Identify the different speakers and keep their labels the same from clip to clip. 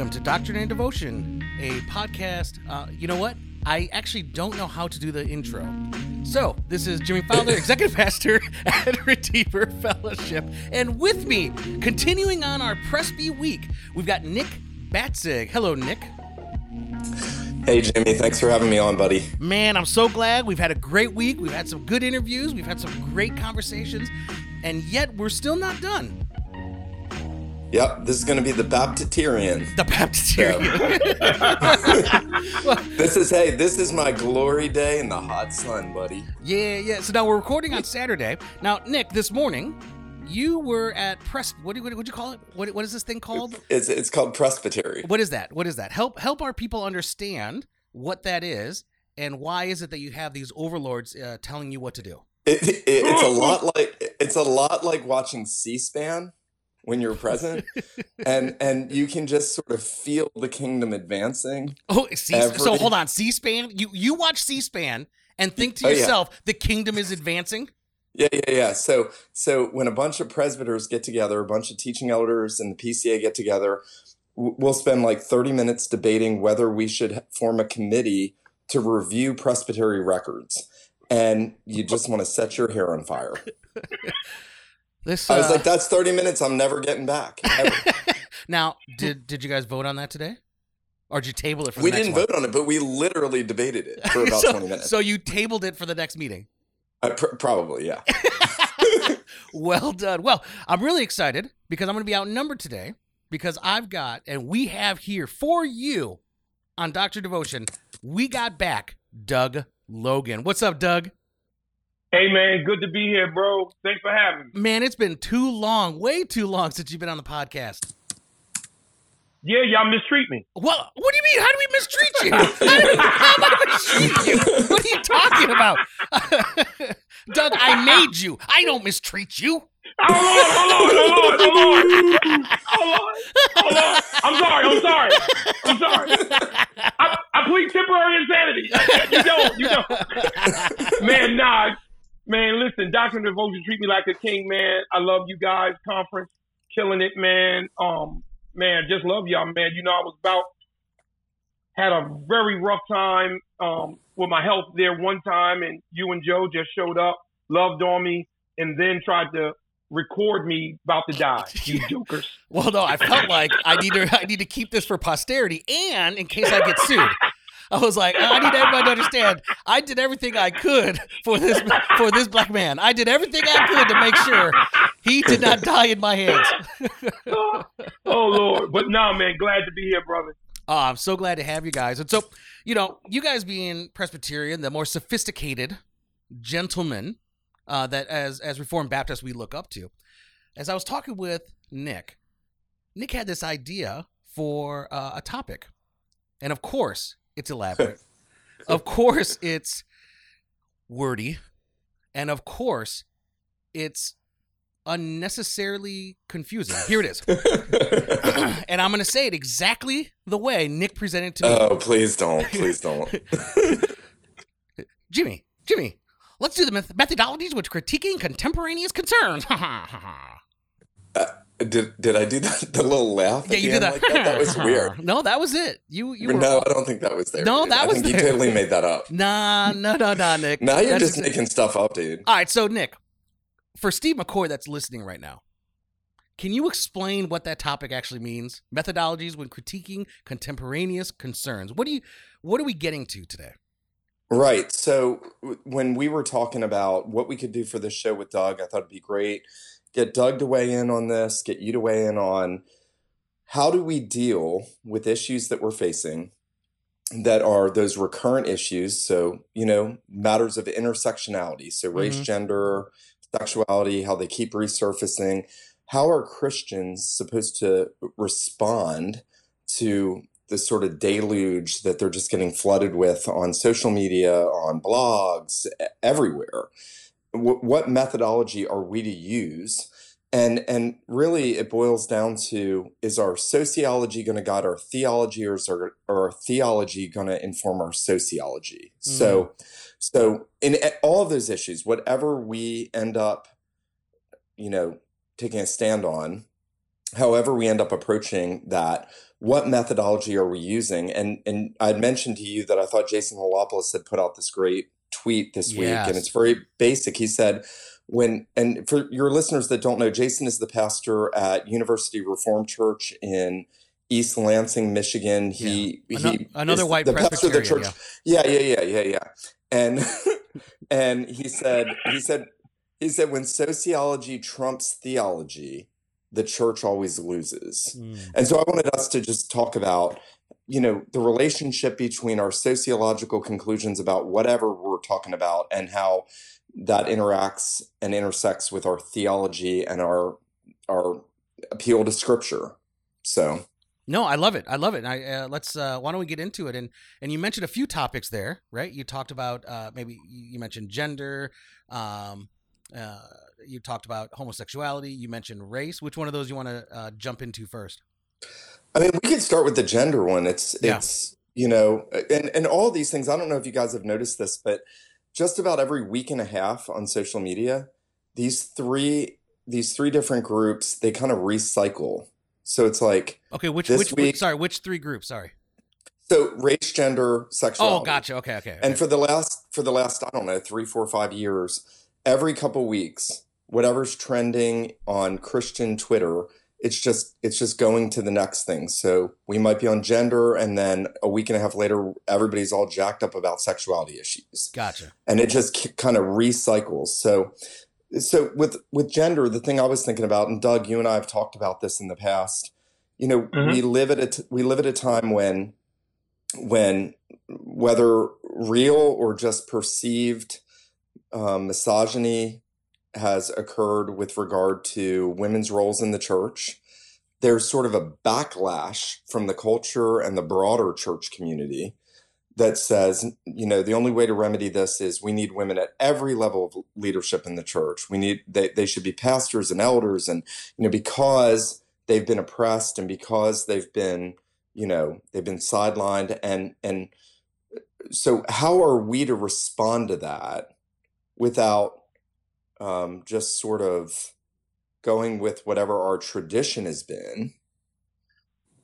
Speaker 1: Welcome to Doctrine and Devotion, a podcast. Uh, you know what? I actually don't know how to do the intro. So, this is Jimmy Fowler, Executive Pastor at Redeemer Fellowship. And with me, continuing on our Presby week, we've got Nick Batzig. Hello, Nick.
Speaker 2: Hey, Jimmy. Thanks for having me on, buddy.
Speaker 1: Man, I'm so glad. We've had a great week. We've had some good interviews. We've had some great conversations. And yet, we're still not done.
Speaker 2: Yep, this is going to be the Baptitarian.
Speaker 1: The Baptitarian.
Speaker 2: this is hey, this is my glory day in the hot sun, buddy.
Speaker 1: Yeah, yeah. So now we're recording on Saturday. Now, Nick, this morning you were at press. What do what would you call it? What what is this thing called?
Speaker 2: It's it's called presbytery.
Speaker 1: What is that? What is that? Help help our people understand what that is and why is it that you have these overlords uh, telling you what to do?
Speaker 2: It, it, it's a lot like it's a lot like watching C-SPAN when you're present. And and you can just sort of feel the kingdom advancing
Speaker 1: oh C- every... so hold on. C-span? You you watch c-span and think to yourself oh, yeah. the kingdom is advancing?
Speaker 2: Yeah yeah yeah. So so when a bunch of presbyters get together a bunch of teaching elders and the pca get together we'll spend like 30 minutes debating whether we should form a committee to review presbytery records. And you just want to set your hair on fire
Speaker 1: This
Speaker 2: I was uh, like, that's 30 minutes I'm never getting back.
Speaker 1: now, did did you guys vote on that today? Or did you table it for
Speaker 2: We didn't one? vote on it, but we literally debated it for about
Speaker 1: so,
Speaker 2: 20 minutes.
Speaker 1: So you tabled it for the next meeting?
Speaker 2: Uh, pr- probably, yeah.
Speaker 1: well done. Well, I'm really excited because I'm going to be outnumbered today because I've got, and we have here for you on Dr. Devotion, we got back Doug Logan. What's up, Doug?
Speaker 3: Hey man, good to be here, bro. Thanks for having me.
Speaker 1: Man, it's been too long, way too long since you've been on the podcast.
Speaker 3: Yeah, y'all mistreat me.
Speaker 1: Well, what do you mean? How do we mistreat you? How, do, how am I mistreat you? What are you talking about? Doug, I made you. I don't mistreat you.
Speaker 3: Hold on, hold on, hold on, hold on. Hold on, hold on. I'm sorry, I'm sorry. I'm sorry. I, I plead temporary insanity. You don't, you don't. Man, nah, Man, listen, Doctrine and Devotion treat me like a king, man. I love you guys. Conference, killing it, man. Um, man, just love y'all, man. You know, I was about had a very rough time um, with my health there one time, and you and Joe just showed up, loved on me, and then tried to record me about to die. You jokers.
Speaker 1: well, no, I felt like I need to I need to keep this for posterity, and in case I get sued. I was like, I need everybody to understand. I did everything I could for this for this black man. I did everything I could to make sure he did not die in my hands.
Speaker 3: oh, oh Lord, but no, man, glad to be here, brother.
Speaker 1: Oh, I'm so glad to have you guys. And so, you know, you guys being Presbyterian, the more sophisticated gentlemen uh, that as as Reformed Baptists we look up to. As I was talking with Nick, Nick had this idea for uh, a topic, and of course, it's elaborate. of course, it's wordy. And of course, it's unnecessarily confusing. Here it is. and I'm going to say it exactly the way Nick presented to me.
Speaker 2: Oh, please don't. Please don't.
Speaker 1: Jimmy, Jimmy, let's do the methodologies which critiquing contemporaneous concerns.
Speaker 2: uh, did did I do that the little laugh?
Speaker 1: Yeah, you did that.
Speaker 2: Like that. that. was weird.
Speaker 1: no, that was it. You you. Were
Speaker 2: no, wrong. I don't think that was there.
Speaker 1: No,
Speaker 2: dude.
Speaker 1: that
Speaker 2: I
Speaker 1: was
Speaker 2: think
Speaker 1: there.
Speaker 2: You totally made that up.
Speaker 1: Nah, no, no, no, Nick.
Speaker 2: now you're that's just making stuff up, dude.
Speaker 1: All right, so Nick, for Steve McCoy that's listening right now, can you explain what that topic actually means? Methodologies when critiquing contemporaneous concerns. What do you what are we getting to today?
Speaker 2: Right. So when we were talking about what we could do for this show with Doug, I thought it'd be great get Doug to weigh in on this, get you to weigh in on how do we deal with issues that we're facing that are those recurrent issues. So, you know, matters of intersectionality. So, race, mm-hmm. gender, sexuality, how they keep resurfacing. How are Christians supposed to respond to the sort of deluge that they're just getting flooded with on social media, on blogs, everywhere? What methodology are we to use? And and really, it boils down to: is our sociology going to guide our theology, or is our, our theology going to inform our sociology? Mm. So, so in all of those issues, whatever we end up, you know, taking a stand on, however we end up approaching that, what methodology are we using? And and I'd mentioned to you that I thought Jason Helopoulos had put out this great tweet this week, and it's very basic. He said, when and for your listeners that don't know, Jason is the pastor at University Reformed Church in East Lansing, Michigan. He,
Speaker 1: Ano-
Speaker 2: he
Speaker 1: another white
Speaker 2: the pastor of the church. Yeah, yeah, yeah, yeah, yeah. And and he said he said he said when sociology trumps theology, the church always loses.
Speaker 1: Mm.
Speaker 2: And so I wanted us to just talk about, you know, the relationship between our sociological conclusions about whatever we're talking about and how that interacts and intersects with our theology and our our appeal to scripture. So
Speaker 1: No, I love it. I love it. I, uh, let's. Uh, why don't we get into it? And and you mentioned a few topics there, right? You talked about uh, maybe you mentioned gender. Um, uh, you talked about homosexuality. You mentioned race. Which one of those you want to uh, jump into first?
Speaker 2: I mean, we could start with the gender one. It's
Speaker 1: Yeah.
Speaker 2: it's you know, and and all these things. I don't know if you guys have noticed this, but just about every week and a half on social media, these three these three different groups they kind of recycle. So it's like
Speaker 1: Okay, which which,
Speaker 2: week-
Speaker 1: sorry, which three groups? Sorry.
Speaker 2: so race, gender, sexuality.
Speaker 1: Oh, gotcha. Okay, okay.
Speaker 2: And
Speaker 1: okay.
Speaker 2: for the last for the last I don't know three, four, five years, every couple weeks, whatever's trending on Christian Twitter, it's just it's just going to the next thing. So we might be on gender, and then a week and a half later, everybody's all jacked up about sexuality issues,
Speaker 1: gotcha.
Speaker 2: and it just k- kind of recycles. So. So with with gender, the thing I was thinking about, and Doug, you and I have talked about this in the past. You know,
Speaker 3: Mhm.
Speaker 2: we live at a t- we live at a time when when whether real or just perceived um, misogyny has occurred with regard to women's roles in the church. There's sort of a backlash from the culture and the broader church community that says, you know, the only way to remedy this is we need women at every level of leadership in the church. We need they, they should be pastors and elders, and you know, because they've been oppressed and because they've been you know they've been sidelined and and so how are we to respond to that without um, just sort of going with whatever our tradition has been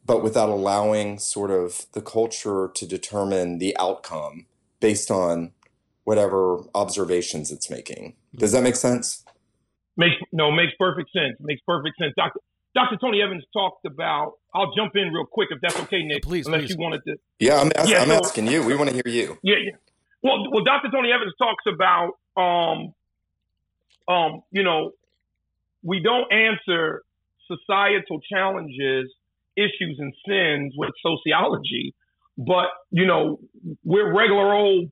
Speaker 2: but without allowing sort of the culture to determine the outcome based on whatever observations it's making does that make sense
Speaker 3: Makes no makes perfect sense. Makes perfect sense. Doctor Dr. Tony Evans talked about. I'll jump in real quick if that's okay, Nick.
Speaker 1: Please,
Speaker 3: unless
Speaker 1: please.
Speaker 3: you wanted to.
Speaker 2: yeah i'm, ask,
Speaker 3: Yeah,
Speaker 2: I'm
Speaker 3: so-
Speaker 2: asking you we want to hear you
Speaker 3: Yeah, yeah. Well, well, Dr. Tony Evans talks about, um, um, you know, we don't answer societal challenges, issues, and sins with sociology, but you know, we're regular old,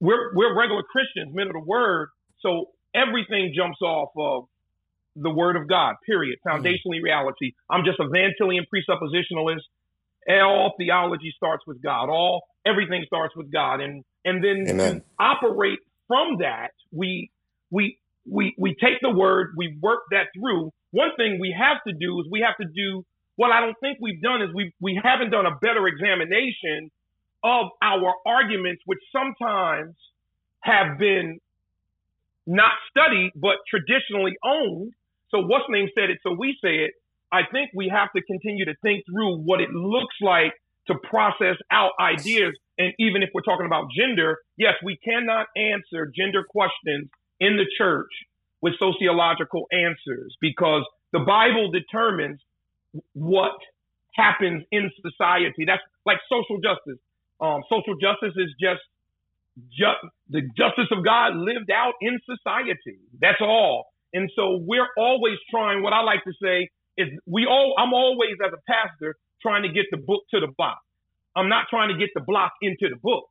Speaker 3: we're we're regular Christians, men of the Word, so everything jumps off of the Word of God. Period. Foundationally, reality. I'm just a Van Tillian presuppositionalist. All theology starts with God. All everything starts with God, and and then operate from that. We we we we take the word, we work that through. One thing we have to do is we have to do what I don't think we've done is we we haven't done a better examination of our arguments, which sometimes have been not studied but traditionally owned. So what's name said it, so we say it. I think we have to continue to think through what it looks like to process out ideas. And even if we're talking about gender, yes, we cannot answer gender questions in the church with sociological answers because the Bible determines what happens in society. That's like social justice. Um, social justice is just ju- the justice of God lived out in society. That's all. And so we're always trying. What I like to say is, we all. I'm always as a pastor trying to get the book to the block. I'm not trying to get the block into the book.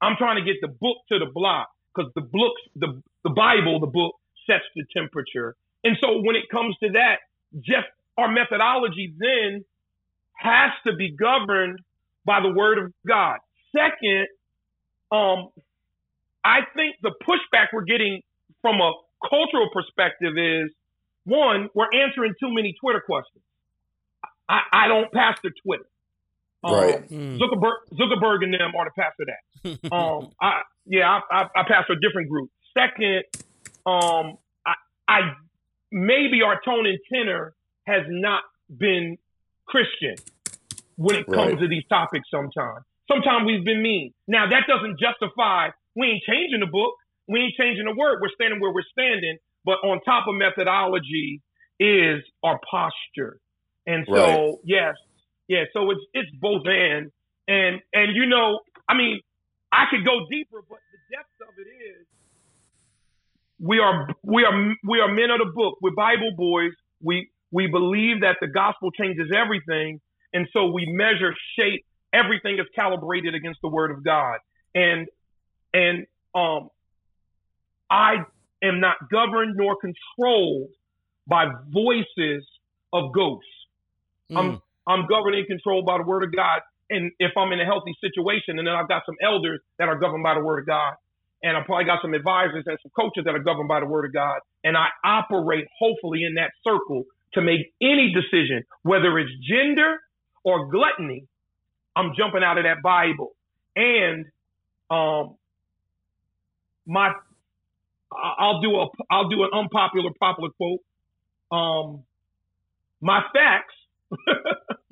Speaker 3: I'm trying to get the book to the block because the books, the the Bible, the book sets the temperature. And so when it comes to that, just our methodology then has to be governed by the word of God. Second, um, I think the pushback we're getting from a cultural perspective is one, we're answering too many Twitter questions. I, I don't pastor Twitter. Um,
Speaker 2: Right.
Speaker 1: Mm.
Speaker 3: Zuckerberg, Zuckerberg and them are the pastor that. Um, I, yeah, I, I, I pastor a different group. Second, um, I, I maybe our tone and tenor has not been Christian when it comes
Speaker 2: Right.
Speaker 3: to these topics sometimes. Sometimes we've been mean. Now that doesn't justify we ain't changing the book. We ain't changing the word. We're standing where we're standing. But on top of methodology is our posture. And so
Speaker 2: Right.
Speaker 3: yes, yeah, so it's it's both and and and you know, I mean, I could go deeper, but the depth of it is we are we are we are men of the book. We're Bible boys. We we believe that the gospel changes everything, and so we measure, shape everything is calibrated against the word of God. And and um, I am not governed nor controlled by voices of ghosts.
Speaker 1: Mm.
Speaker 3: I'm governed and controlled by the word of God. And if I'm in a healthy situation, and then I've got some elders that are governed by the word of God, and I probably got some advisors and some coaches that are governed by the word of God, and I operate hopefully in that circle to make any decision, whether it's gender or gluttony, I'm jumping out of that Bible. And um, my I'll do a I'll do an unpopular popular quote. Um, my facts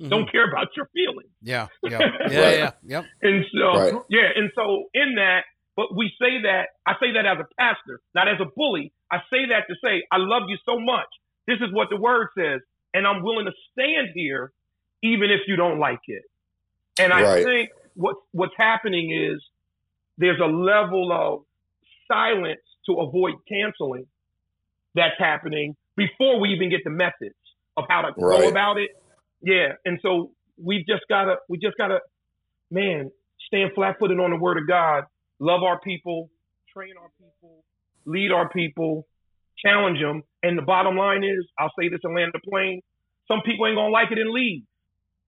Speaker 1: Mhm.
Speaker 3: don't care about your feelings.
Speaker 1: Yeah, yeah, yeah,
Speaker 2: Right.
Speaker 1: yeah, yep.
Speaker 3: And so,
Speaker 2: Right.
Speaker 3: yeah, and so in that, but we say that, I say that as a pastor, not as a bully. I say that to say, I love you so much. This is what the word says. And I'm willing to stand here even if you don't like it. And I
Speaker 2: Right.
Speaker 3: think what, what's happening is there's a level of silence to avoid canceling that's happening before we even get the methods of how to
Speaker 2: Right.
Speaker 3: go about it. Yeah. And so we've just gotta, we just gotta, man, stand flat footed on the word of God, love our people, train our people, lead our people, challenge them. And the bottom line is, I'll say this and land the plane. Some people ain't gonna like it and leave.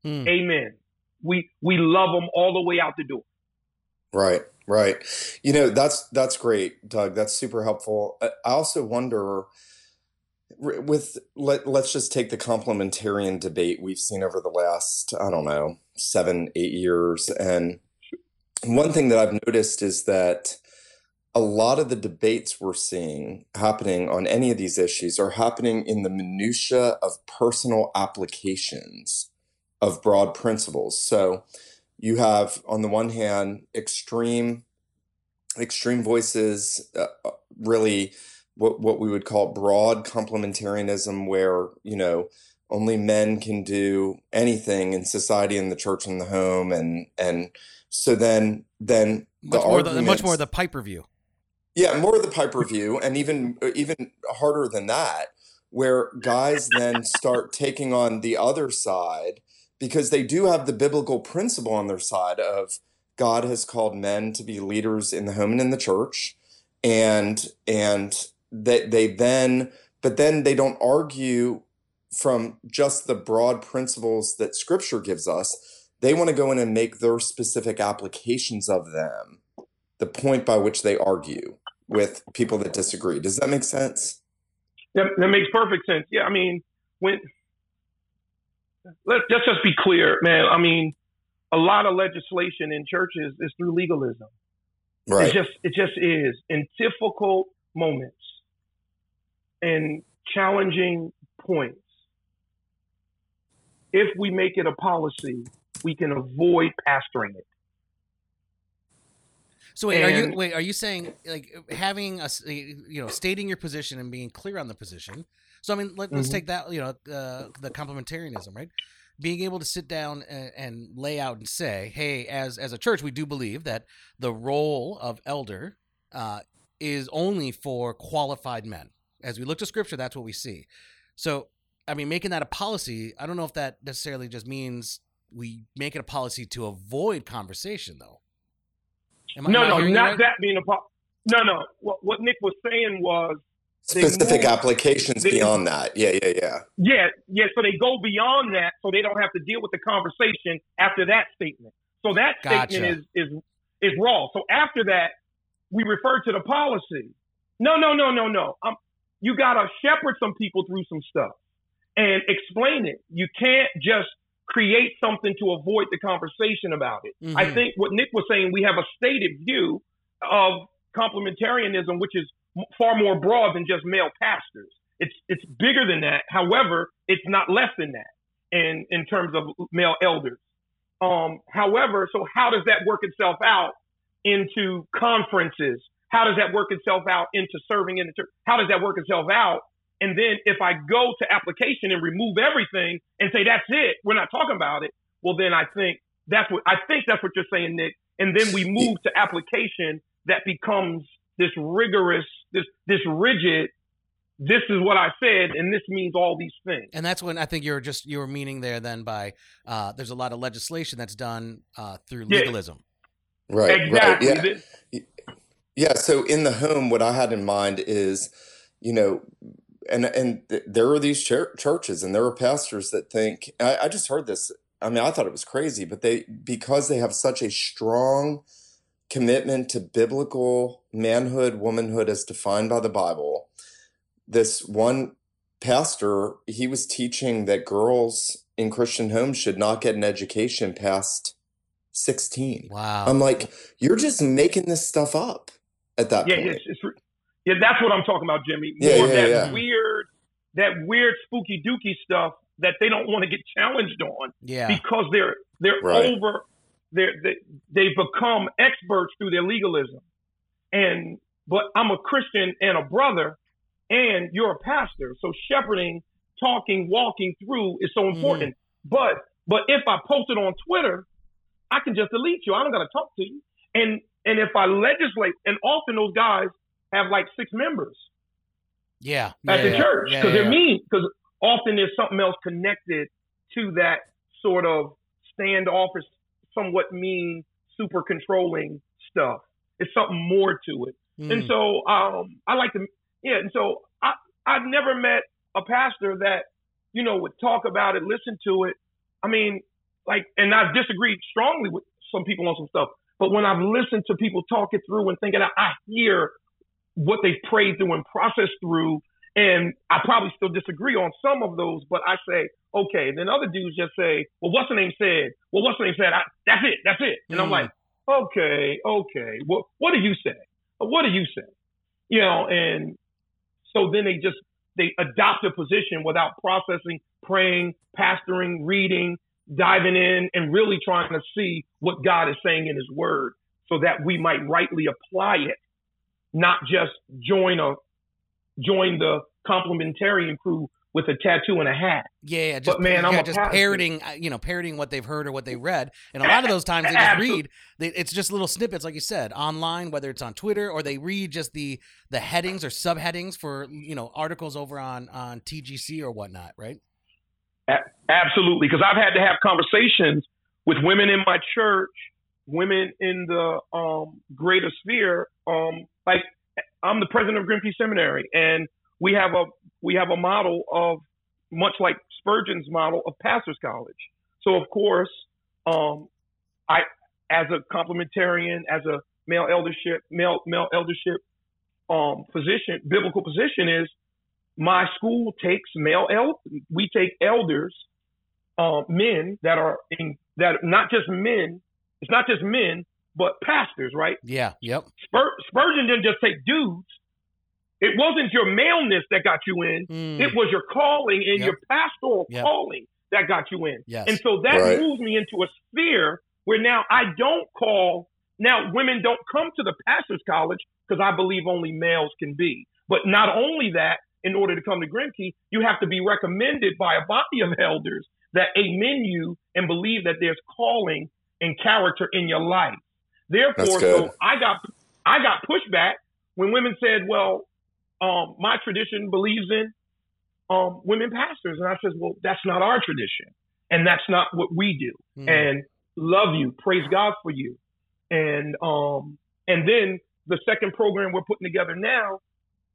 Speaker 1: Mm.
Speaker 3: Amen. We we love them all the way out the door.
Speaker 2: Right, right. You know, that's that's great, Doug. That's super helpful. I I also wonder r- with let let's just take the complementarian debate we've seen over the last, I don't know, seven, eight years. And one thing that I've noticed is that a lot of the debates we're seeing happening on any of these issues are happening in the minutia of personal applications of broad principles. So you have on the one hand extreme extreme voices uh, uh, really what what we would call broad complementarianism where you know only men can do anything in society in the church and the home and and so then then the
Speaker 1: Much more, the, much more the Piper view.
Speaker 2: yeah, more of the Piper view, and even even harder than that, where guys then start taking on the other side because they do have the biblical principle on their side of God has called men to be leaders in the home and in the church, and and that they then but then they don't argue from just the broad principles that Scripture gives us. They want to go in and make their specific applications of them the point by which they argue with people that disagree. Does that make sense?
Speaker 3: That, that makes perfect sense. Yeah, I mean, when let, let's just be clear, man. I mean, a lot of legislation in churches is through legalism. Right. It just it just is in difficult moments and challenging points. If we make it a policy, we can avoid pastoring it.
Speaker 1: So wait, are you wait? Are you saying like having a you know stating your position and being clear on the position? So I mean, let, let's
Speaker 3: Mhm.
Speaker 1: take that you know uh, the complementarianism, right? Being able to sit down and, and lay out and say, hey, as as a church, we do believe that the role of elder uh, is only for qualified men. As we look to Scripture, that's what we see. So I mean, making that a policy, I don't know if that necessarily just means we make it a policy to avoid conversation, though. Am I-
Speaker 3: no,
Speaker 1: am I
Speaker 3: no,
Speaker 1: hearing
Speaker 3: not
Speaker 1: right?
Speaker 3: that being a po- no, no. What, what Nick was saying was
Speaker 2: Specific
Speaker 3: move-
Speaker 2: applications
Speaker 3: they-
Speaker 2: beyond that. Yeah, yeah, yeah.
Speaker 3: Yeah, yeah. So they go beyond that, so they don't have to deal with the conversation after that statement. So that
Speaker 1: Gotcha.
Speaker 3: statement is is is raw. So after that, we refer to the policy. No, no, no, no, no. Um, you gotta shepherd some people through some stuff and explain it. You can't just create something to avoid the conversation about it. I
Speaker 1: Mhm.
Speaker 3: think what Nick was saying, we have a stated view of complementarianism, which is far more broad than just male pastors. It's it's bigger than that. However, it's not less than that. in in terms of male elders. Um, however, so how does that work itself out into conferences? How does that work itself out into serving in the church? How does that work itself out? And then if I go to application and remove everything and say that's it, we're not talking about it. Well, then I think that's what I think that's what you're saying, Nick. And then we move to application that becomes this rigorous, this this rigid. This is what I said, and this means all these things.
Speaker 1: And that's when I think you're just you were meaning there then by uh, there's a lot of legislation that's done uh, through
Speaker 3: Yeah.
Speaker 1: legalism.
Speaker 2: Right.
Speaker 3: exactly.
Speaker 2: Right. Yeah. Yeah. So in the home, what I had in mind is, you know, and and th- there are these chur- churches and there are pastors that think. I, I just heard this. I mean, I thought it was crazy, but they because they have such a strong commitment to biblical manhood, womanhood as defined by the Bible. This one pastor, he was teaching that girls in Christian homes should not get an education past sixteen.
Speaker 1: Wow.
Speaker 2: I'm like, you're just making this stuff up at that
Speaker 3: Yeah,
Speaker 2: point.
Speaker 3: it's, it's, yeah, that's what I'm talking about, Jimmy.
Speaker 2: Yeah,
Speaker 3: More of
Speaker 2: yeah,
Speaker 3: that
Speaker 2: yeah.
Speaker 3: weird, that weird spooky dooky stuff that they don't want to get challenged on
Speaker 1: yeah.
Speaker 3: because they're they're
Speaker 2: Right.
Speaker 3: over they're, they they've become experts through their legalism. And but I'm a Christian and a brother, and you're a pastor, so shepherding, talking, walking through is so important. Mm-hmm. But but if I post it on Twitter, I can just delete you. I don't got to talk to you. And and if I legislate, and often those guys have like six members
Speaker 1: Yeah.
Speaker 3: at
Speaker 1: yeah,
Speaker 3: the church because
Speaker 1: yeah,
Speaker 3: they're
Speaker 1: yeah.
Speaker 3: mean. Because often there's something else connected to that sort of standoffish, somewhat mean, super controlling stuff. It's something more to it. And
Speaker 1: Mm.
Speaker 3: so um, I like to, yeah. And so I I've never met a pastor that you know would talk about it, listen to it. I mean, like, and I've disagreed strongly with some people on some stuff. But when I've listened to people talk it through and think it out, I hear what they've prayed through and processed through. And I probably still disagree on some of those, but I say, okay. And then other dudes just say, well, what's the name said? Well, what's the name said? I, that's it. That's it. And I'm
Speaker 1: Mm.
Speaker 3: like, okay, okay. What, what do you say? What do you say? You know, and so then they just, they adopt a position without processing, praying, pastoring, reading, diving in, and really trying to see what God is saying in His Word, so that we might rightly apply it, not just join a join the complementarian crew with a tattoo and a hat.
Speaker 1: Yeah, yeah, just,
Speaker 3: But, man, I'm
Speaker 1: yeah,
Speaker 3: a
Speaker 1: just
Speaker 3: pastor.
Speaker 1: parroting, uh, you know, parroting what they've heard or what they read, and a lot of those times they just read. They, it's just little snippets, like you said, online, whether it's on Twitter or they read just the the headings or subheadings for you know articles over on on TGC or whatnot, right?
Speaker 3: Absolutely, because I've had to have conversations with women in my church, women in the um, greater sphere. Um, like I'm the president of Grimke Seminary, and we have a we have a model of much like Spurgeon's model of pastors' college. So of course, um, I as a complementarian, as a male eldership, male male eldership um, position, biblical position is my school takes male el- we take elders um, men that are in that not just men it's not just men but pastors right
Speaker 1: Yeah. Yep.
Speaker 3: Spur- spurgeon didn't just take dudes it wasn't your maleness that got you in
Speaker 1: Mm,
Speaker 3: it was your calling and
Speaker 1: Yep.
Speaker 3: your pastoral
Speaker 1: Yep.
Speaker 3: calling that got you in
Speaker 1: yes.
Speaker 3: and so that
Speaker 2: Right.
Speaker 3: moves me into a sphere where now I don't call, now women don't come to the pastor's college because I believe only males can be. But not only that, in order to come to Grimke, you have to be recommended by a body of elders that amen you and believe that there's calling and character in your life. Therefore, so I got I got pushback when women said, "Well, um, my tradition believes in um, women pastors," and I said, "Well, that's not our tradition, and that's not what we do."
Speaker 1: Mm,
Speaker 3: and love you, praise God for you. And um and then the second program we're putting together now,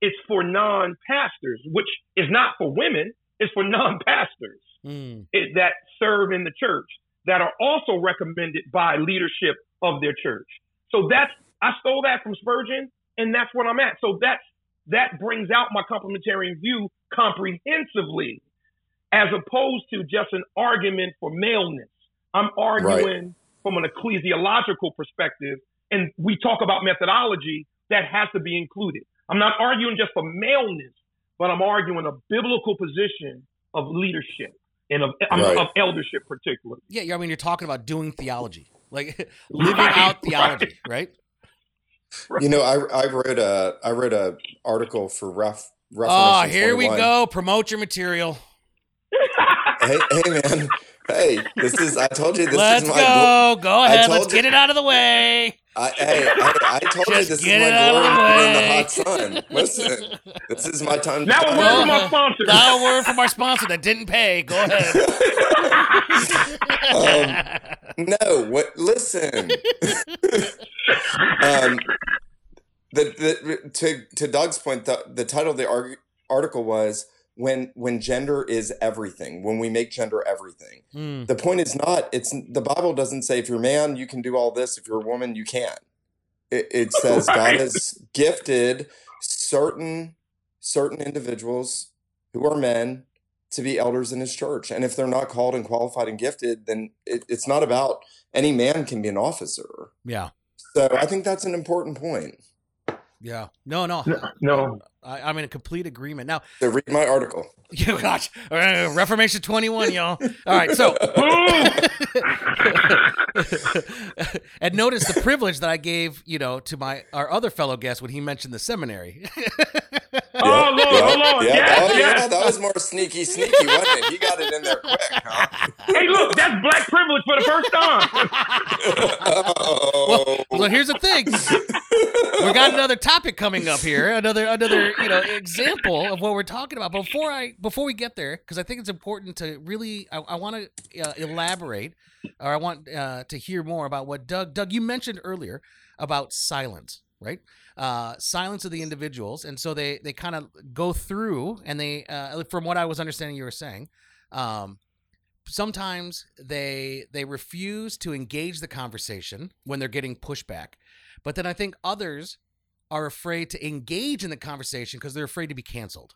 Speaker 3: it's for non-pastors, which is not for women, it's for non-pastors
Speaker 1: mm,
Speaker 3: that serve in the church that are also recommended by leadership of their church. So that's I stole that from Spurgeon, and that's what I'm at. So that's that brings out my complementarian view comprehensively, as opposed to just an argument for maleness. I'm arguing from an ecclesiological perspective, and we talk about methodology that has to be included. I'm not arguing just for maleness, but I'm arguing a biblical position of leadership and of,
Speaker 2: Right.
Speaker 3: of eldership particularly.
Speaker 1: Yeah, I mean, you're talking about doing theology, like living
Speaker 3: Right,
Speaker 1: out theology, right?
Speaker 2: You know, I I wrote a I wrote a article for Ref
Speaker 1: Oh,
Speaker 2: Reformation ah,
Speaker 1: here we go. Promote your material.
Speaker 2: Hey, hey, man. Hey, this is. I told you this
Speaker 1: Let's
Speaker 2: is my.
Speaker 1: go. Go ahead. Let's
Speaker 2: you-
Speaker 1: get it out of the way.
Speaker 2: I, hey, I, I told you
Speaker 1: Just
Speaker 2: this is my
Speaker 1: it
Speaker 2: glory in the hot sun. Listen, this is my time. to
Speaker 3: Now a word from our sponsor.
Speaker 1: Now a word from our sponsor that didn't pay. Go ahead.
Speaker 2: Um, no, what? Listen. um, the, the to to Doug's point, the, the title of the arg- article was when when gender is everything. When we make gender everything.
Speaker 1: Hmm.
Speaker 2: The point is not. It's the Bible doesn't say if you're a man you can do all this. If you're a woman you can't. It, it says God has gifted certain certain individuals who are men to be elders in his church. And if they're not called and qualified and gifted, then it, it's not about any man can be an officer.
Speaker 1: Yeah.
Speaker 2: So I think that's an important point.
Speaker 1: Yeah. No, no.
Speaker 3: no.
Speaker 1: I, I'm in complete agreement. Now,
Speaker 2: So read my article.
Speaker 1: you gosh, uh, Reformation 21, y'all. All right. So, and notice the privilege that I gave, you know, to my our other fellow guest when he mentioned the seminary.
Speaker 3: Oh, Lord, oh, Lord.
Speaker 2: yeah,
Speaker 3: Yes,
Speaker 2: oh,
Speaker 3: yes.
Speaker 2: yeah, that was more sneaky, sneaky, wasn't it? He got it in there quick, huh?
Speaker 3: Hey, look, that's black privilege for the first time.
Speaker 2: oh.
Speaker 1: well, here's the thing. we got another topic coming up here another another you know example of what we're talking about before i before we get there because i think it's important to really i, I want to uh, elaborate or i want uh, to hear more about what doug doug you mentioned earlier about silence right uh, silence of the individuals and so they they kind of go through and they uh, from what i was understanding you were saying um, sometimes they they refuse to engage the conversation when they're getting pushback but then I think others are afraid to engage in the conversation because they're afraid to be canceled.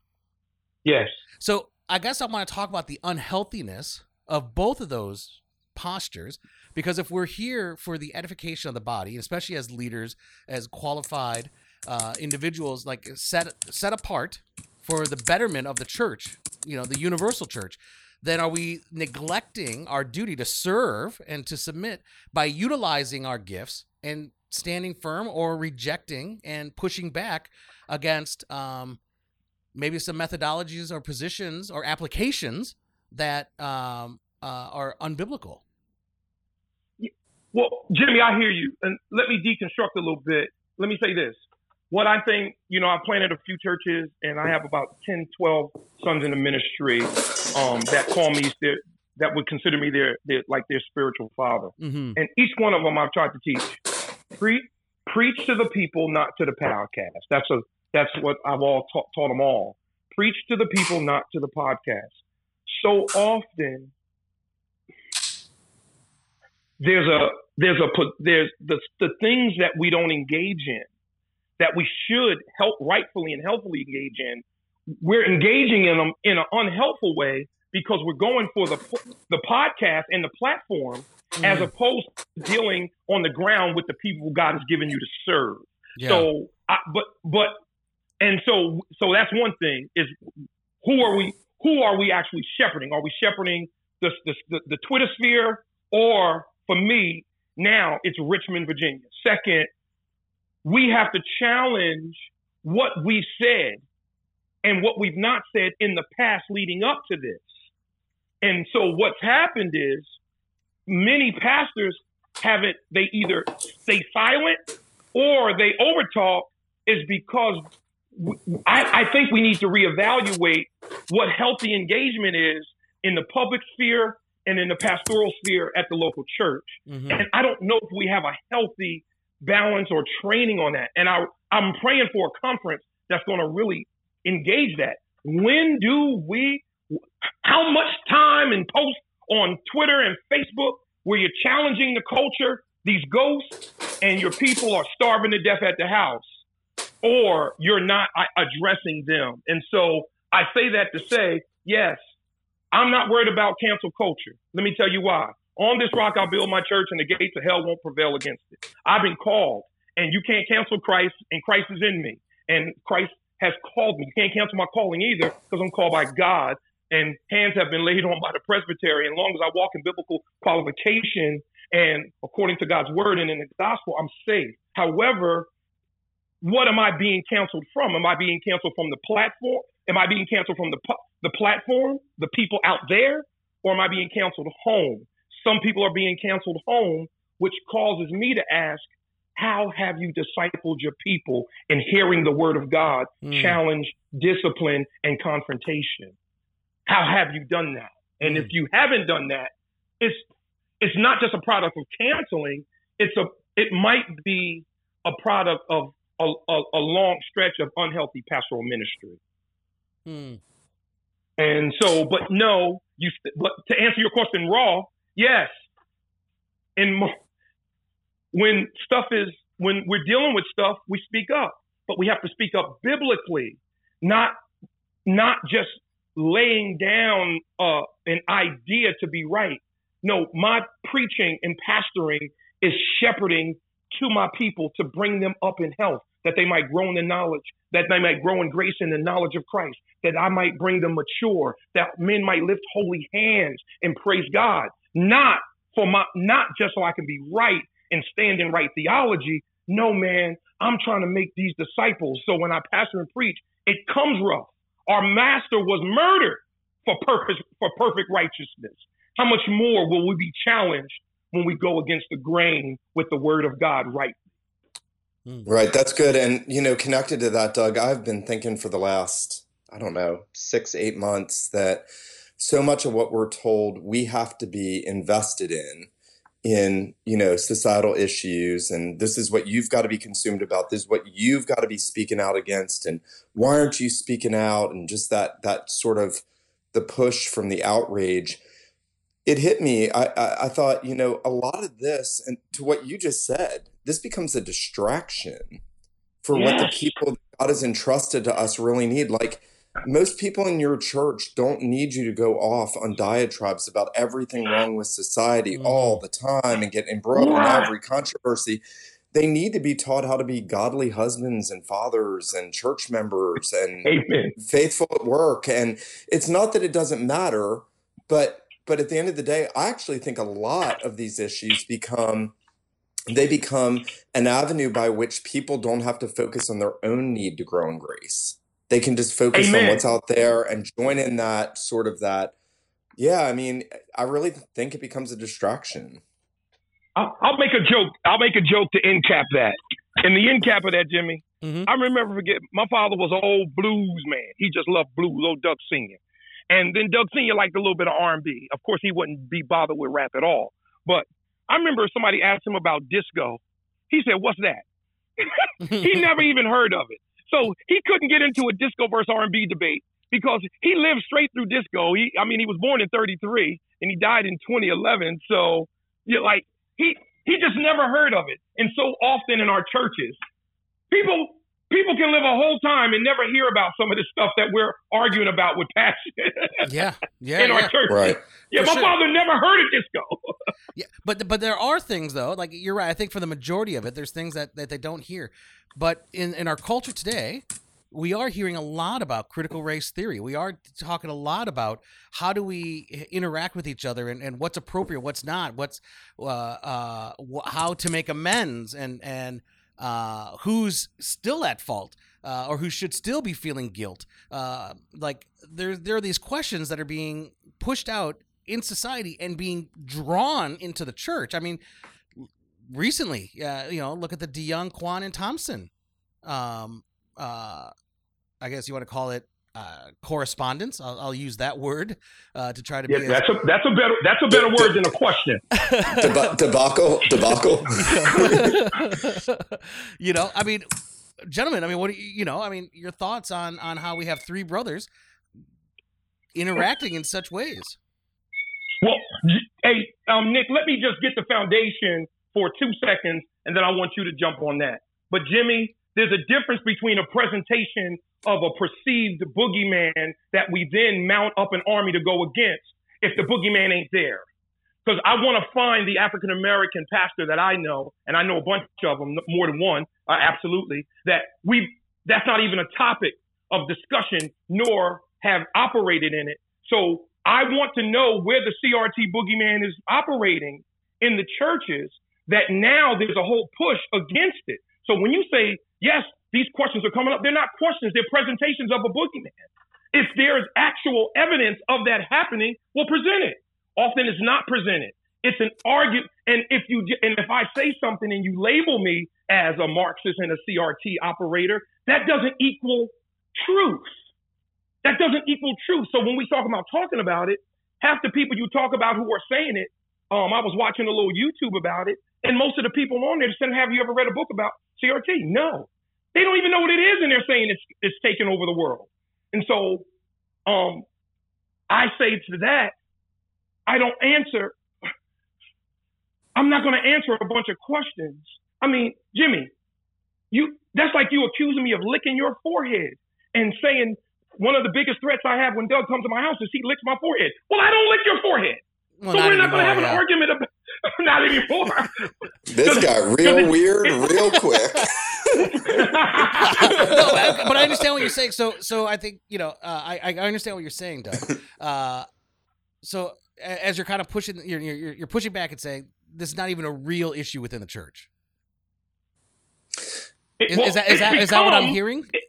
Speaker 3: yes.
Speaker 1: So I guess I want to talk about the unhealthiness of both of those postures because if we're here for the edification of the body, especially as leaders, as qualified uh, individuals, like set set apart for the betterment of the church, you know, the universal church, then are we neglecting our duty to serve and to submit by utilizing our gifts and standing firm or rejecting and pushing back against um, maybe some methodologies or positions or applications that um, uh, are unbiblical.
Speaker 3: Well, Jimmy, I hear you. And let me deconstruct a little bit. Let me say this. What I think, you know, I've planted a few churches and I have about 10, 12 sons in the ministry um, that call me, their, that would consider me their, their, like their spiritual father.
Speaker 1: Mm-hmm.
Speaker 3: And each one of them I've tried to teach. Pre- preach to the people, not to the podcast. That's a that's what I've all taught, taught them all. Preach to the people, not to the podcast. So often there's a there's a put there's the the things that we don't engage in that we should help rightfully and helpfully engage in. We're engaging in them in an unhelpful way because we're going for the the podcast and the platform as mm. opposed to dealing on the ground with the people God has given you to serve.
Speaker 1: yeah.
Speaker 3: So, I, but but and so so that's one thing is who are we who are we actually shepherding? Are we shepherding the the, the, the Twitter sphere or for me now it's Richmond, Virginia. Second, we have to challenge what we said and what we've not said in the past leading up to this. And so what's happened is many pastors haven't they either stay silent or they overtalk is because I think we need to reevaluate what healthy engagement is in the public sphere and in the pastoral sphere at the local church.
Speaker 1: Mhm.
Speaker 3: And I don't know if we have a healthy balance or training on that. And I, I'm praying for a conference that's going to really engage that. When do we, how much time and post on Twitter and Facebook where you're challenging the culture, these ghosts, and your people are starving to death at the house, or you're not addressing them? And so I say that to say, yes, I'm not worried about cancel culture. Let me tell you why. On this rock, I'll build my church, and the gates of hell won't prevail against it. I've been called, and you can't cancel Christ, and Christ is in me, and Christ has called me. You can't cancel my calling either, because I'm called by God and hands have been laid on by the presbytery. And long as I walk in biblical qualification and according to God's word and in the gospel, I'm safe. However, what am I being canceled from? Am I being canceled from the platform? Am I being canceled from the the platform, the people out there, or am I being canceled home? Some people are being canceled home, which causes me to ask, how have you discipled your people in hearing the word of God, mm. challenge, discipline, and confrontation? How have you done that? And mm. if you haven't done that, it's it's not just a product of canceling. It's a it might be a product of a, a, a long stretch of unhealthy pastoral ministry. Mm. And so, but no, you. But to answer your question, raw, yes. And when stuff is when we're dealing with stuff, we speak up, but we have to speak up biblically, not not just laying down uh, an idea to be right. No, my preaching and pastoring is shepherding to my people to bring them up in health, that they might grow in the knowledge, that they might grow in grace and the knowledge of Christ, that I might bring them mature, that men might lift holy hands and praise God, not for my, not just so I can be right and stand in right theology. No, man, I'm trying to make these disciples. So when I pastor and preach, it comes rough. Our master was murdered for purpose, for perfect righteousness. How much more will we be challenged when we go against the grain with the word of God right?
Speaker 2: Hmm. Right. That's good. And, you know, connected to that, Doug, I've been thinking for the last, I don't know, six, eight months that so much of what we're told we have to be invested in in you know societal issues and this is what you've got to be consumed about this is what you've got to be speaking out against and why aren't you speaking out and just that that sort of the push from the outrage it hit me I, I, I thought you know a lot of this and to what you just said this becomes a distraction for what the people that god has entrusted to us really need like most people in your church don't need you to go off on diatribes about everything wrong with society mm. all the time and get embroiled yeah. in every controversy. They need to be taught how to be godly husbands and fathers and church members and Amen. faithful at work. And it's not that it doesn't matter, but but at the end of the day, I actually think a lot of these issues become they become an avenue by which people don't have to focus on their own need to grow in grace they can just focus Amen. on what's out there and join in that sort of that. Yeah, I mean, I really think it becomes a distraction.
Speaker 3: I'll, I'll make a joke. I'll make a joke to end cap that. And the end cap of that, Jimmy, mm-hmm. I remember forget my father was an old blues man. He just loved blues, old Doug Senior. And then Doug Senior liked a little bit of R and B. Of course, he wouldn't be bothered with rap at all. But I remember somebody asked him about disco. He said, "What's that?" he never even heard of it. So he couldn't get into a disco versus R&B debate because he lived straight through disco. He, I mean, he was born in 33 and he died in 2011. So, you like he, he just never heard of it. And so often in our churches, people, people can live a whole time and never hear about some of the stuff that we're arguing about with passion.
Speaker 1: yeah, yeah,
Speaker 3: in
Speaker 1: yeah.
Speaker 3: our church. Right. Yeah, for my sure. father never heard of disco.
Speaker 1: yeah, but but there are things though. Like you're right. I think for the majority of it, there's things that that they don't hear. But in, in our culture today, we are hearing a lot about critical race theory. We are talking a lot about how do we interact with each other and, and what's appropriate, what's not, what's uh, uh, how to make amends, and and uh, who's still at fault uh, or who should still be feeling guilt. Uh, like there there are these questions that are being pushed out in society and being drawn into the church. I mean, recently, uh, you know, look at the DeYoung, Kwon, and Thompson. Um, uh, I guess you want to call it uh, correspondence. I'll, I'll, use that word uh, to try to
Speaker 3: yeah,
Speaker 1: be.
Speaker 3: That's a that's a better that's a better de- word de- than a question.
Speaker 2: Deb- debacle, debacle.
Speaker 1: you know, I mean, gentlemen. I mean, what do you, you know? I mean, your thoughts on on how we have three brothers interacting in such ways.
Speaker 3: Well, hey, um, Nick, let me just get the foundation for two seconds, and then I want you to jump on that. But Jimmy, there's a difference between a presentation of a perceived boogeyman that we then mount up an army to go against if the boogeyman ain't there. Because I want to find the African American pastor that I know, and I know a bunch of them, more than one, uh, absolutely, that we that's not even a topic of discussion, nor have operated in it. So I want to know where the CRT boogeyman is operating in the churches that now there's a whole push against it. So when you say, yes, these questions are coming up, they're not questions, they're presentations of a boogeyman. If there is actual evidence of that happening, we'll present it. Often it's not presented. It's an argument. And if you and if I say something and you label me as a Marxist and a CRT operator, that doesn't equal truth. That doesn't equal truth. So when we talk about talking about it, half the people you talk about who are saying it, um, I was watching a little YouTube about it, and most of the people on there said, "Have you ever read a book about CRT?" No, they don't even know what it is, and they're saying it's it's taking over the world. And so, um, I say to that, I don't answer. I'm not going to answer a bunch of questions. I mean, Jimmy, you that's like you accusing me of licking your forehead and saying one of the biggest threats I have when Doug comes to my house is he licks my forehead. Well, I don't lick your forehead. Well, so not we're not going to have an argument about not anymore.
Speaker 2: This got real weird real quick.
Speaker 1: No, but I understand what you're saying. So, so I think you know, uh, I I understand what you're saying, Doug. Uh, so as you're kind of pushing, you're, you're you're pushing back and saying this is not even a real issue within the church.
Speaker 3: It, is, well, is, that is that become, is that what I'm hearing? It,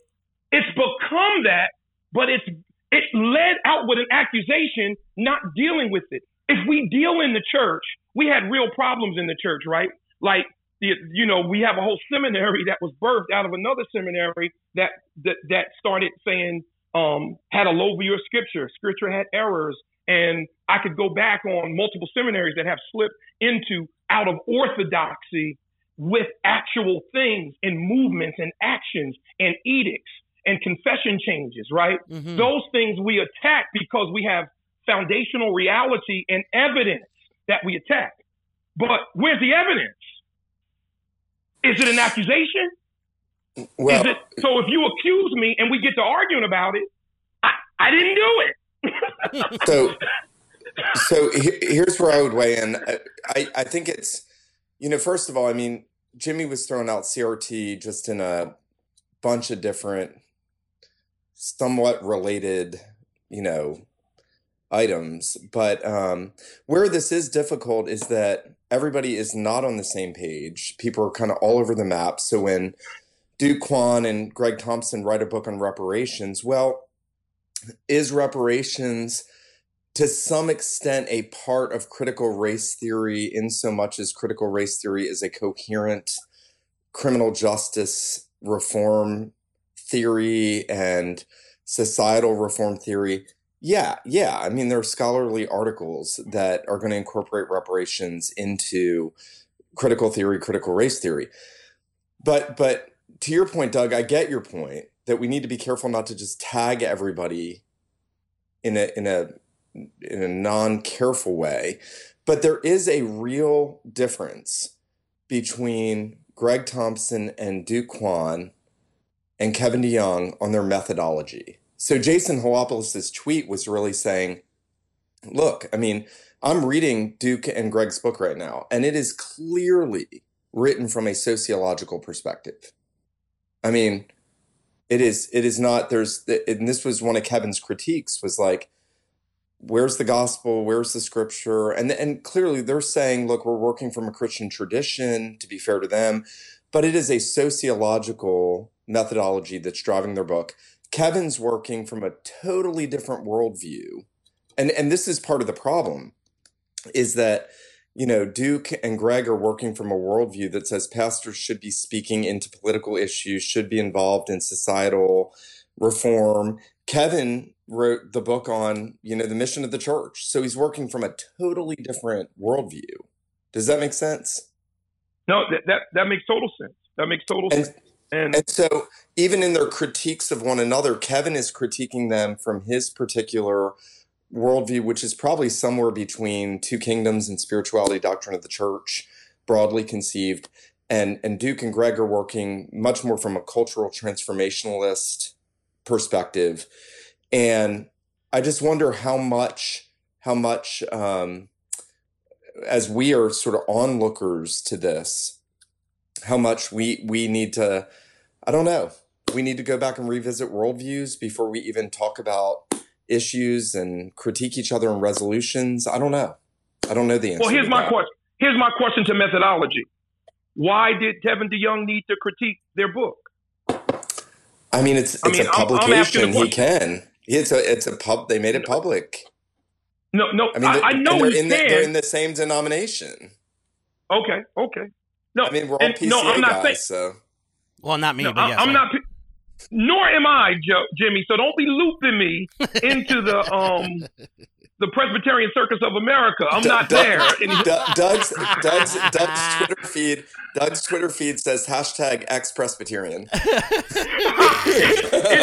Speaker 3: it's become that, but it's it led out with an accusation, not dealing with it. If we deal in the church, we had real problems in the church, right? Like you know, we have a whole seminary that was birthed out of another seminary that that, that started saying um, had a low view of scripture. Scripture had errors, and I could go back on multiple seminaries that have slipped into out of orthodoxy with actual things and movements and actions and edicts and confession changes, right? Mm-hmm. Those things we attack because we have foundational reality and evidence that we attack. But where's the evidence? Is it an accusation? Well, it, so if you accuse me and we get to arguing about it, I, I didn't do
Speaker 2: it. so, so here's where I would weigh in. I, I think it's, you know, first of all, I mean, Jimmy was throwing out CRT just in a bunch of different, somewhat related, you know, items. But um, where this is difficult is that everybody is not on the same page. People are kind of all over the map. So when Duke Kwon and Greg Thompson write a book on reparations, well, is reparations to some extent a part of critical race theory in so much as critical race theory is a coherent criminal justice reform theory and societal reform theory yeah, yeah. I mean, there are scholarly articles that are going to incorporate reparations into critical theory, critical race theory. But but to your point, Doug, I get your point that we need to be careful not to just tag everybody in a in a in a non-careful way. But there is a real difference between Greg Thompson and Duke Kwon and Kevin DeYoung on their methodology. So Jason Helopoulos' tweet was really saying, look, I mean, I'm reading Duke and Greg's book right now, and it is clearly written from a sociological perspective. I mean, it is it is not there's and this was one of Kevin's critiques was like where's the gospel? Where's the scripture? And and clearly they're saying look we're working from a christian tradition to be fair to them but it is a sociological methodology that's driving their book Kevin's working from a totally different worldview. And and this is part of the problem is that you know Duke and Greg are working from a worldview that says pastors should be speaking into political issues, should be involved in societal reform. Kevin wrote the book on you know the mission of the church, so he's working from a totally different worldview. Does that make sense?
Speaker 3: No, that that, that makes total sense. That makes total and, sense.
Speaker 2: And, and so, even in their critiques of one another, Kevin is critiquing them from his particular worldview, which is probably somewhere between two kingdoms and spirituality doctrine of the church, broadly conceived. And, and Duke and Greg are working much more from a cultural transformationalist perspective. And I just wonder how much, how much, um, as we are sort of onlookers to this, how much we we need to i don't know we need to go back and revisit worldviews before we even talk about issues and critique each other in resolutions? I don't know. I don't know the answer.
Speaker 3: Well, here's my question. Here's my question to methodology. Why did Kevin DeYoung need to critique their book?
Speaker 2: I mean, it's it's
Speaker 3: I mean,
Speaker 2: a
Speaker 3: I'm- I'm asking
Speaker 2: publication. he can. It's a it's a pub. They made it public.
Speaker 3: No, no,
Speaker 2: I mean,
Speaker 3: I, I know
Speaker 2: they're in the, they're in the same denomination.
Speaker 3: okay, okay. No,
Speaker 2: I mean, we're all
Speaker 3: and-
Speaker 2: PCA
Speaker 3: no, I'm not
Speaker 2: guys,
Speaker 3: saying.
Speaker 2: so
Speaker 1: Well, not me,
Speaker 3: No,
Speaker 1: but
Speaker 3: I,
Speaker 1: yes.
Speaker 3: I'm
Speaker 1: I-
Speaker 3: not. Nor am I, Joe, Jimmy. So don't be looping me into the um the Presbyterian Circus of America. I'm
Speaker 2: Doug-
Speaker 3: not
Speaker 2: Doug-
Speaker 3: there. And-
Speaker 2: Doug- Doug's Doug's Doug's Twitter feed Doug's Twitter feed says hashtag ex Presbyterian.
Speaker 3: it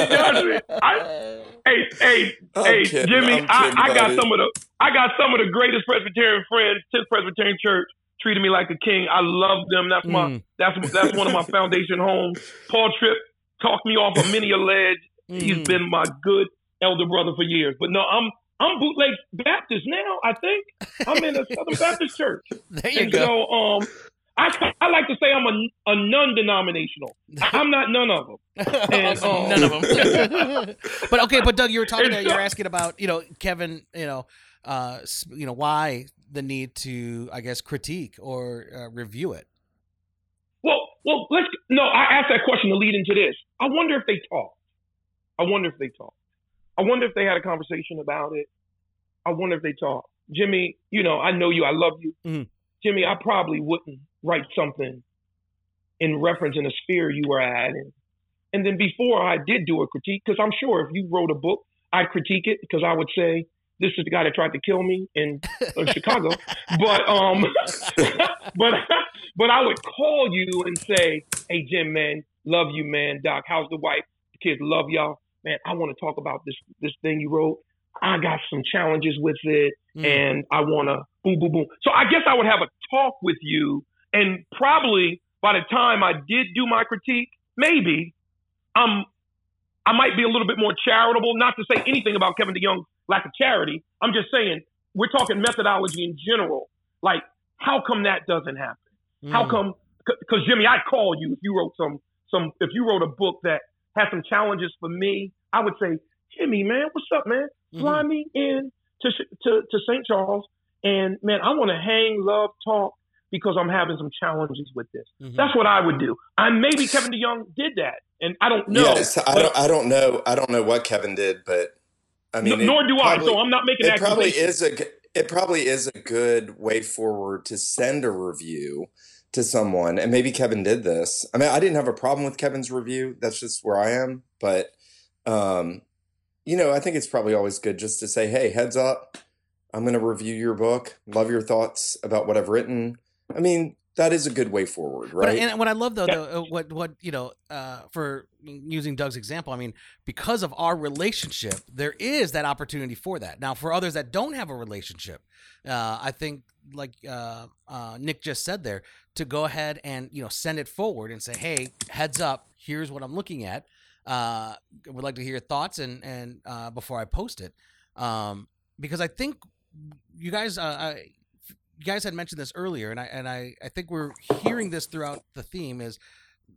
Speaker 3: does. I, hey, hey,
Speaker 2: I'm
Speaker 3: hey,
Speaker 2: kidding,
Speaker 3: Jimmy.
Speaker 2: I'm
Speaker 3: I, I got some of the I got some of the greatest Presbyterian friends. Tenth Presbyterian Church treated me like a king. I love them. That's my
Speaker 1: Mm.
Speaker 3: that's that's one of my foundation homes. Paul Tripp talked me off of many a ledge. He's been my good elder brother for years. But no, I'm I'm bootleg Baptist now. I think I'm in a Southern Baptist church,
Speaker 1: There you
Speaker 3: and
Speaker 1: go.
Speaker 3: so um. I, I like to say I'm a, a non-denominational. I'm not none of them. And, um,
Speaker 1: None of them. but okay, but Doug, you were talking. You were asking about you know Kevin. You know, uh, you know why the need to I guess critique or uh, review it.
Speaker 3: Well, well, let's no. I asked that question to lead into this. I wonder if they talked. I wonder if they talked. I wonder if they had a conversation about it. I wonder if they talked. Jimmy, you know, I know you. I love you.
Speaker 1: Mhm.
Speaker 3: Jimmy, I probably wouldn't write something in reference in a sphere you were at, and and then before I did do a critique, because I'm sure if you wrote a book, I'd critique it because I would say this is the guy that tried to kill me in, in Chicago. But um, but but I would call you and say, "Hey Jim, man, love you, man. Doc, how's the wife? The kids love y'all, man. I want to talk about this this thing you wrote. I got some challenges with it,
Speaker 1: Mm.
Speaker 3: and I want to boom, boom, boom. So I guess I would have a talk with you, and probably by the time I did do my critique, maybe I'm I might be a little bit more charitable. Not to say anything about Kevin DeYoung's lack of charity. I'm just saying we're talking methodology in general. Like, how come that doesn't happen? How
Speaker 1: Mm.
Speaker 3: come? Because Jimmy, I'd call you if you wrote some some if you wrote a book that had some challenges for me. I would say, Jimmy, man, what's up, man? Fly
Speaker 1: Mhm.
Speaker 3: me in to to to St. Charles, and man, I want to hang, love, talk because I'm having some challenges with this.
Speaker 1: Mhm.
Speaker 3: That's what I would do. I maybe Kevin DeYoung did that, and I don't know.
Speaker 2: yes, I don't I don't know I don't know what Kevin did, but I mean,
Speaker 3: nor do
Speaker 2: probably-
Speaker 3: I. So I'm not making
Speaker 2: it probably is a it probably is a good way forward to send a review to someone and maybe kevin did this. I mean i didn't have a problem with kevin's review. That's just where i am but um you know i think it's probably always good just to say hey heads up i'm going to review your book love your thoughts about what i've written. I mean that is a good way forward right?
Speaker 1: But
Speaker 2: right
Speaker 1: and what I love though,
Speaker 3: Yeah.
Speaker 1: though, uh, what what you know, uh, for using Doug's example, I mean, because of our relationship, there is that opportunity for that. Now, for others that don't have a relationship, uh, I think, like uh, uh, Nick just said there, to go ahead and you know send it forward and say, hey, heads up, here's what I'm looking at. Uh, would like to hear your thoughts and and uh, before I post it, um, because I think you guys, uh, I, you guys had mentioned this earlier, and I and I, I think we're hearing this throughout the theme is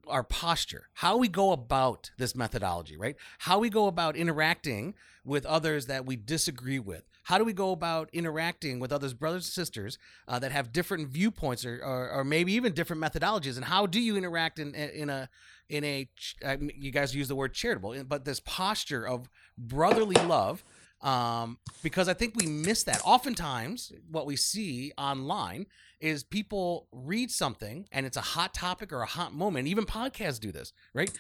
Speaker 1: our posture, how we go about this methodology, right? How we go about interacting with others that we disagree with. How do we go about interacting with others, brothers and sisters, uh, that have different viewpoints or, or, or maybe even different methodologies? And how do you interact in in a in a you guys use the word charitable, but this posture of brotherly love um, because I think we miss that. Oftentimes, what we see online is people read something and it's a hot topic or a hot moment. Even podcasts do this, right?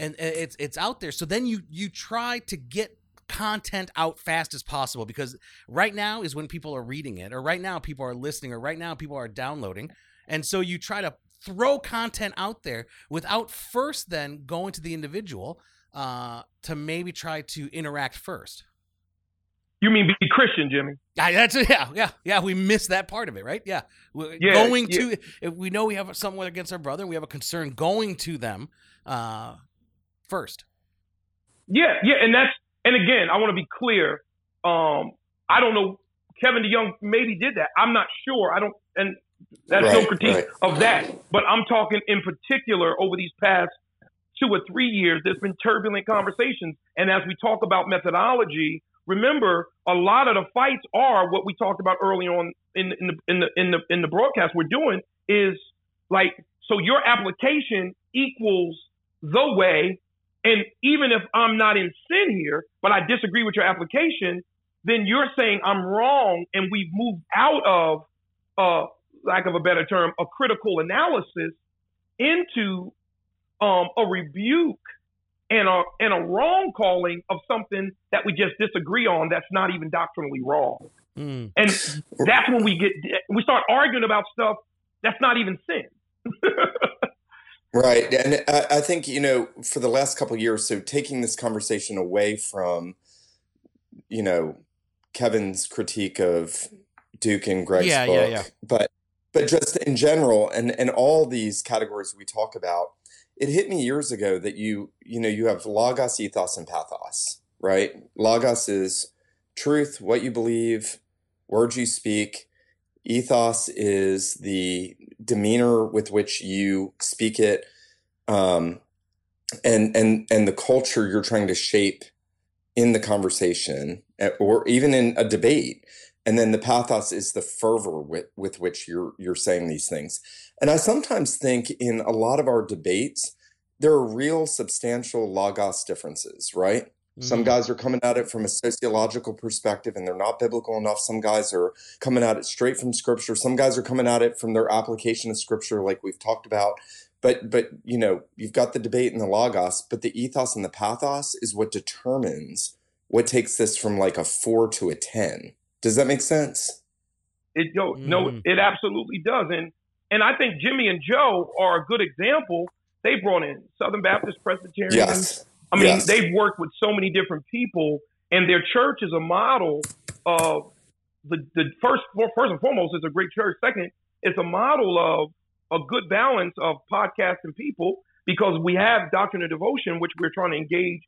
Speaker 1: And it's it's out there. So then you you try to get content out fast as possible because right now is when people are reading it, or right now people are listening, or right now people are downloading, and so you try to throw content out there without first then going to the individual uh, to maybe try to interact first.
Speaker 3: You mean be Christian, Jimmy?
Speaker 1: Yeah, that's yeah, yeah, yeah. We missed that part of it, right? Yeah,
Speaker 3: Yeah,
Speaker 1: going
Speaker 3: yeah.
Speaker 1: to if we know we have something against our brother, we have a concern going to them uh, first.
Speaker 3: Yeah, yeah, and that's and again, I want to be clear. Um, I don't know. Kevin DeYoung maybe did that. I'm not sure. I don't, and that's no critique
Speaker 2: right.
Speaker 3: of that. But I'm talking in particular over these past two or three years. There's been turbulent conversations, and as we talk about methodology, remember a lot of the fights are what we talked about early on in, in the in the in the in the broadcast we're doing is like so your application equals the way. And even if I'm not in sin here, but I disagree with your application, then you're saying I'm wrong and we've moved out of uh lack of a better term, a critical analysis into um, a rebuke and a and a wrong calling of something that we just disagree on that's not even doctrinally wrong.
Speaker 1: Mm.
Speaker 3: And that's when we get we start arguing about stuff that's not even sin.
Speaker 2: Right. And I, I think, you know, for the last couple of years, so taking this conversation away from, you know, Kevin's critique of Duke and Greg's
Speaker 1: Yeah,
Speaker 2: book,
Speaker 1: yeah, yeah.
Speaker 2: but but just in general and and all these categories we talk about, it hit me years ago that you you know you have logos, ethos, and pathos, right? Logos is truth, what you believe, words you speak. Ethos is the demeanor with which you speak it, um, and and and the culture you're trying to shape in the conversation, eh, or even in a debate. And then the pathos is the fervor with, with which you're you're saying these things. And I sometimes think in a lot of our debates, there are real substantial logos differences, right? Some
Speaker 1: Mhm.
Speaker 2: guys are coming at it from a sociological perspective and they're not biblical enough. Some guys are coming at it straight from scripture. Some guys are coming at it from their application of scripture, like we've talked about. But but you know, you've got the debate and the logos, but the ethos and the pathos is what determines what takes this from like a four to a ten. Does that make sense?
Speaker 3: It yo, no,
Speaker 1: Mm.
Speaker 3: it absolutely does. And and I think Jimmy and Joe are a good example. They brought in Southern Baptist Presbyterians.
Speaker 2: Yes.
Speaker 3: I mean,
Speaker 2: Yes.
Speaker 3: they've worked with so many different people, and their church is a model of the the first first and foremost is a great church. Second, it's a model of a good balance of podcast and people because we have doctrine and devotion, which we're trying to engage,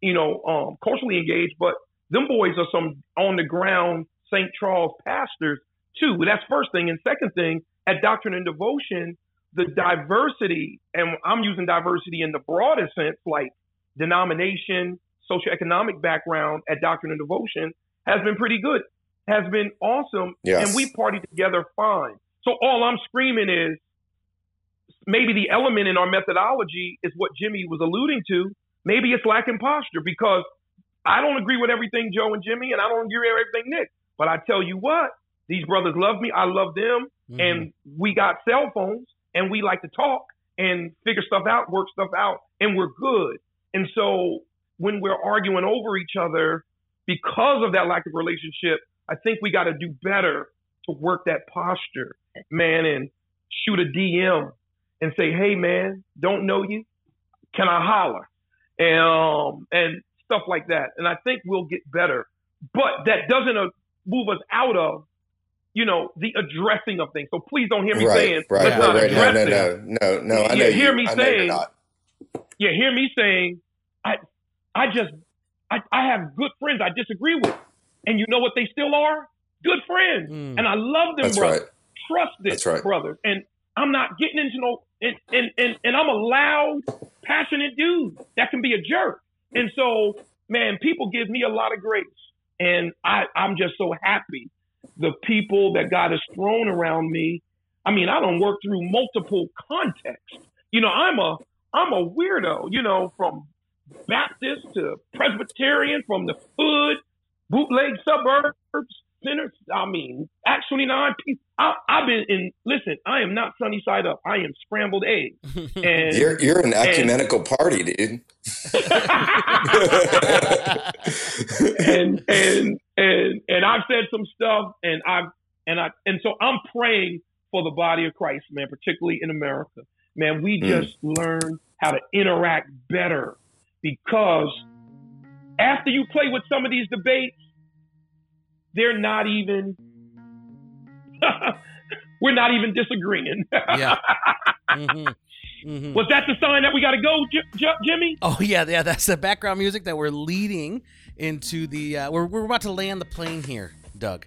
Speaker 3: you know, um, culturally engaged, but them boys are some on the ground St. Charles pastors too. That's first thing. And second thing, at Doctrine and Devotion, the diversity, and I'm using diversity in the broadest sense, like denomination, socioeconomic background at Doctrine and Devotion, has been pretty good, has been awesome,
Speaker 2: Yes.
Speaker 3: and we party together fine. So all I'm screaming is maybe the element in our methodology is what Jimmy was alluding to. Maybe it's lacking posture because I don't agree with everything Joe and Jimmy, and I don't agree with everything Nick. But I tell you what, these brothers love me. I love them,
Speaker 1: Mhm.
Speaker 3: and we got cell phones, and we like to talk and figure stuff out, work stuff out, and we're good. And so when we're arguing over each other because of that lack of relationship, I think we got to do better to work that posture, man, and shoot a DM and say, "Hey, man, don't know you, can I holler?" And um, and stuff like that. And I think we'll get better, but that doesn't uh, move us out of, you know, the addressing of things. So please don't hear me
Speaker 2: right,
Speaker 3: saying
Speaker 2: right,
Speaker 3: let's
Speaker 2: right,
Speaker 3: not
Speaker 2: right. No, no, no, no, no. I
Speaker 3: You
Speaker 2: know
Speaker 3: hear
Speaker 2: you.
Speaker 3: me
Speaker 2: I know you're
Speaker 3: saying-
Speaker 2: not.
Speaker 3: Yeah, hear me saying, I, I just, I, I have good friends I disagree with, and you know what they still are? Good friends,
Speaker 1: Mm.
Speaker 3: and I love them,
Speaker 2: That's
Speaker 3: brothers.
Speaker 2: right.
Speaker 3: Trust this,
Speaker 2: That's right.
Speaker 3: brothers. And I'm not getting into no, and, and and and I'm a loud, passionate dude that can be a jerk. And so, man, people give me a lot of grace, and I, I'm just so happy. The people that God has thrown around me. I mean, I don't work through multiple contexts. You know, I'm a I'm a weirdo. You know, from Baptist to Presbyterian, from the hood, bootleg suburbs, centers. I mean, Acts 29. pe- I, I've been in. Listen, I am not sunny side up. I am scrambled eggs. And
Speaker 2: You're you're an ecumenical party, dude.
Speaker 3: and and and and I've said some stuff, and I've and I and so I'm praying for the body of Christ, man, particularly in America. Man, we
Speaker 2: Mm.
Speaker 3: just learn how to interact better because after you play with some of these debates, they're not even. we're not even disagreeing.
Speaker 1: yeah. hmm hmm
Speaker 3: Was that the sign that we got to go, J- J- Jimmy?
Speaker 1: Oh yeah, yeah. That's the background music that we're leading into the. Uh, we're we're about to land the plane here, Doug.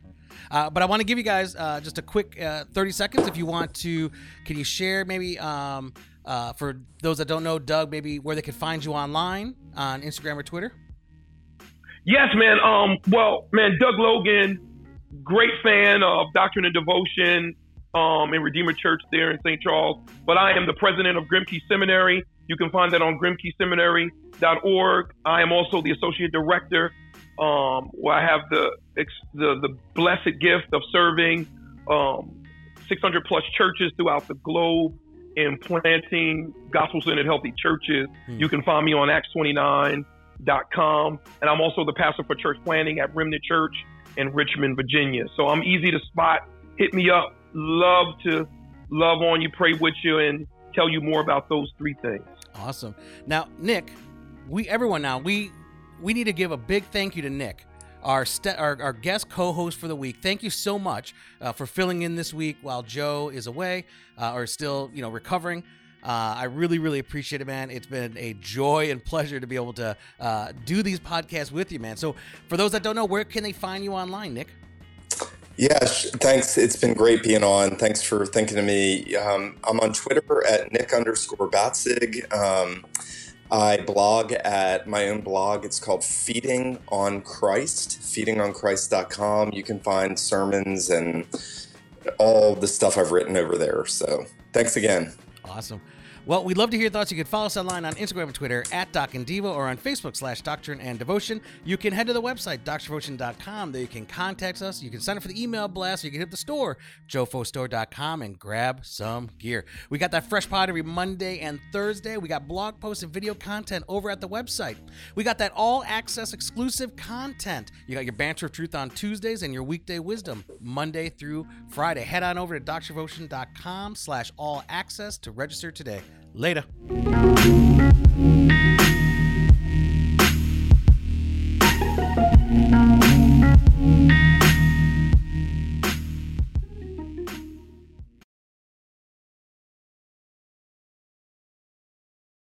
Speaker 1: Uh, but I want to give you guys uh, just a quick uh, 30 seconds if you want to. Can you share maybe um, uh, for those that don't know Doug, maybe where they could find you online on Instagram or Twitter?
Speaker 3: Yes, man. Um, well, man, Doug Logan, great fan of Doctrine and Devotion um, in Redeemer Church there in St. Charles. But I am the president of Grimke Seminary. You can find that on grimkeseminary.org. I am also the associate director, um, where I have the, the the blessed gift of serving um, 600 plus churches throughout the globe in planting gospel centered healthy churches. Hmm. You can find me on Acts 29 com, and I'm also the pastor for church planting at Remnant Church in Richmond, Virginia. So I'm easy to spot. Hit me up. Love to love on you, pray with you, and tell you more about those three things.
Speaker 1: Awesome. Now, Nick, we everyone now we we need to give a big thank you to Nick. Our, st- our, our guest co-host for the week. Thank you so much uh, for filling in this week while Joe is away uh, or still, you know, recovering. Uh, I really, really appreciate it, man. It's been a joy and pleasure to be able to uh, do these podcasts with you, man. So, for those that don't know, where can they find you online, Nick?
Speaker 2: Yeah, thanks. It's been great being on. Thanks for thinking of me. Um, I'm on Twitter at Nick underscore Batzig. Um, I blog at my own blog. It's called Feeding on Christ, feedingonchrist.com. You can find sermons and all the stuff I've written over there. So thanks again.
Speaker 1: Awesome. Well, we'd love to hear your thoughts. You can follow us online on Instagram and Twitter at Doc and Devo or on Facebook slash Doctrine and Devotion. You can head to the website, doctrinedevotion.com. There you can contact us. You can sign up for the email blast. Or You can hit the store, jofostore.com, and grab some gear. We got that fresh pod every Monday and Thursday. We got blog posts and video content over at the website. We got that all access exclusive content. You got your Banter of Truth on Tuesdays and your Weekday Wisdom Monday through Friday. Head on over to doctrinedevotion.com slash all access to register today. Later.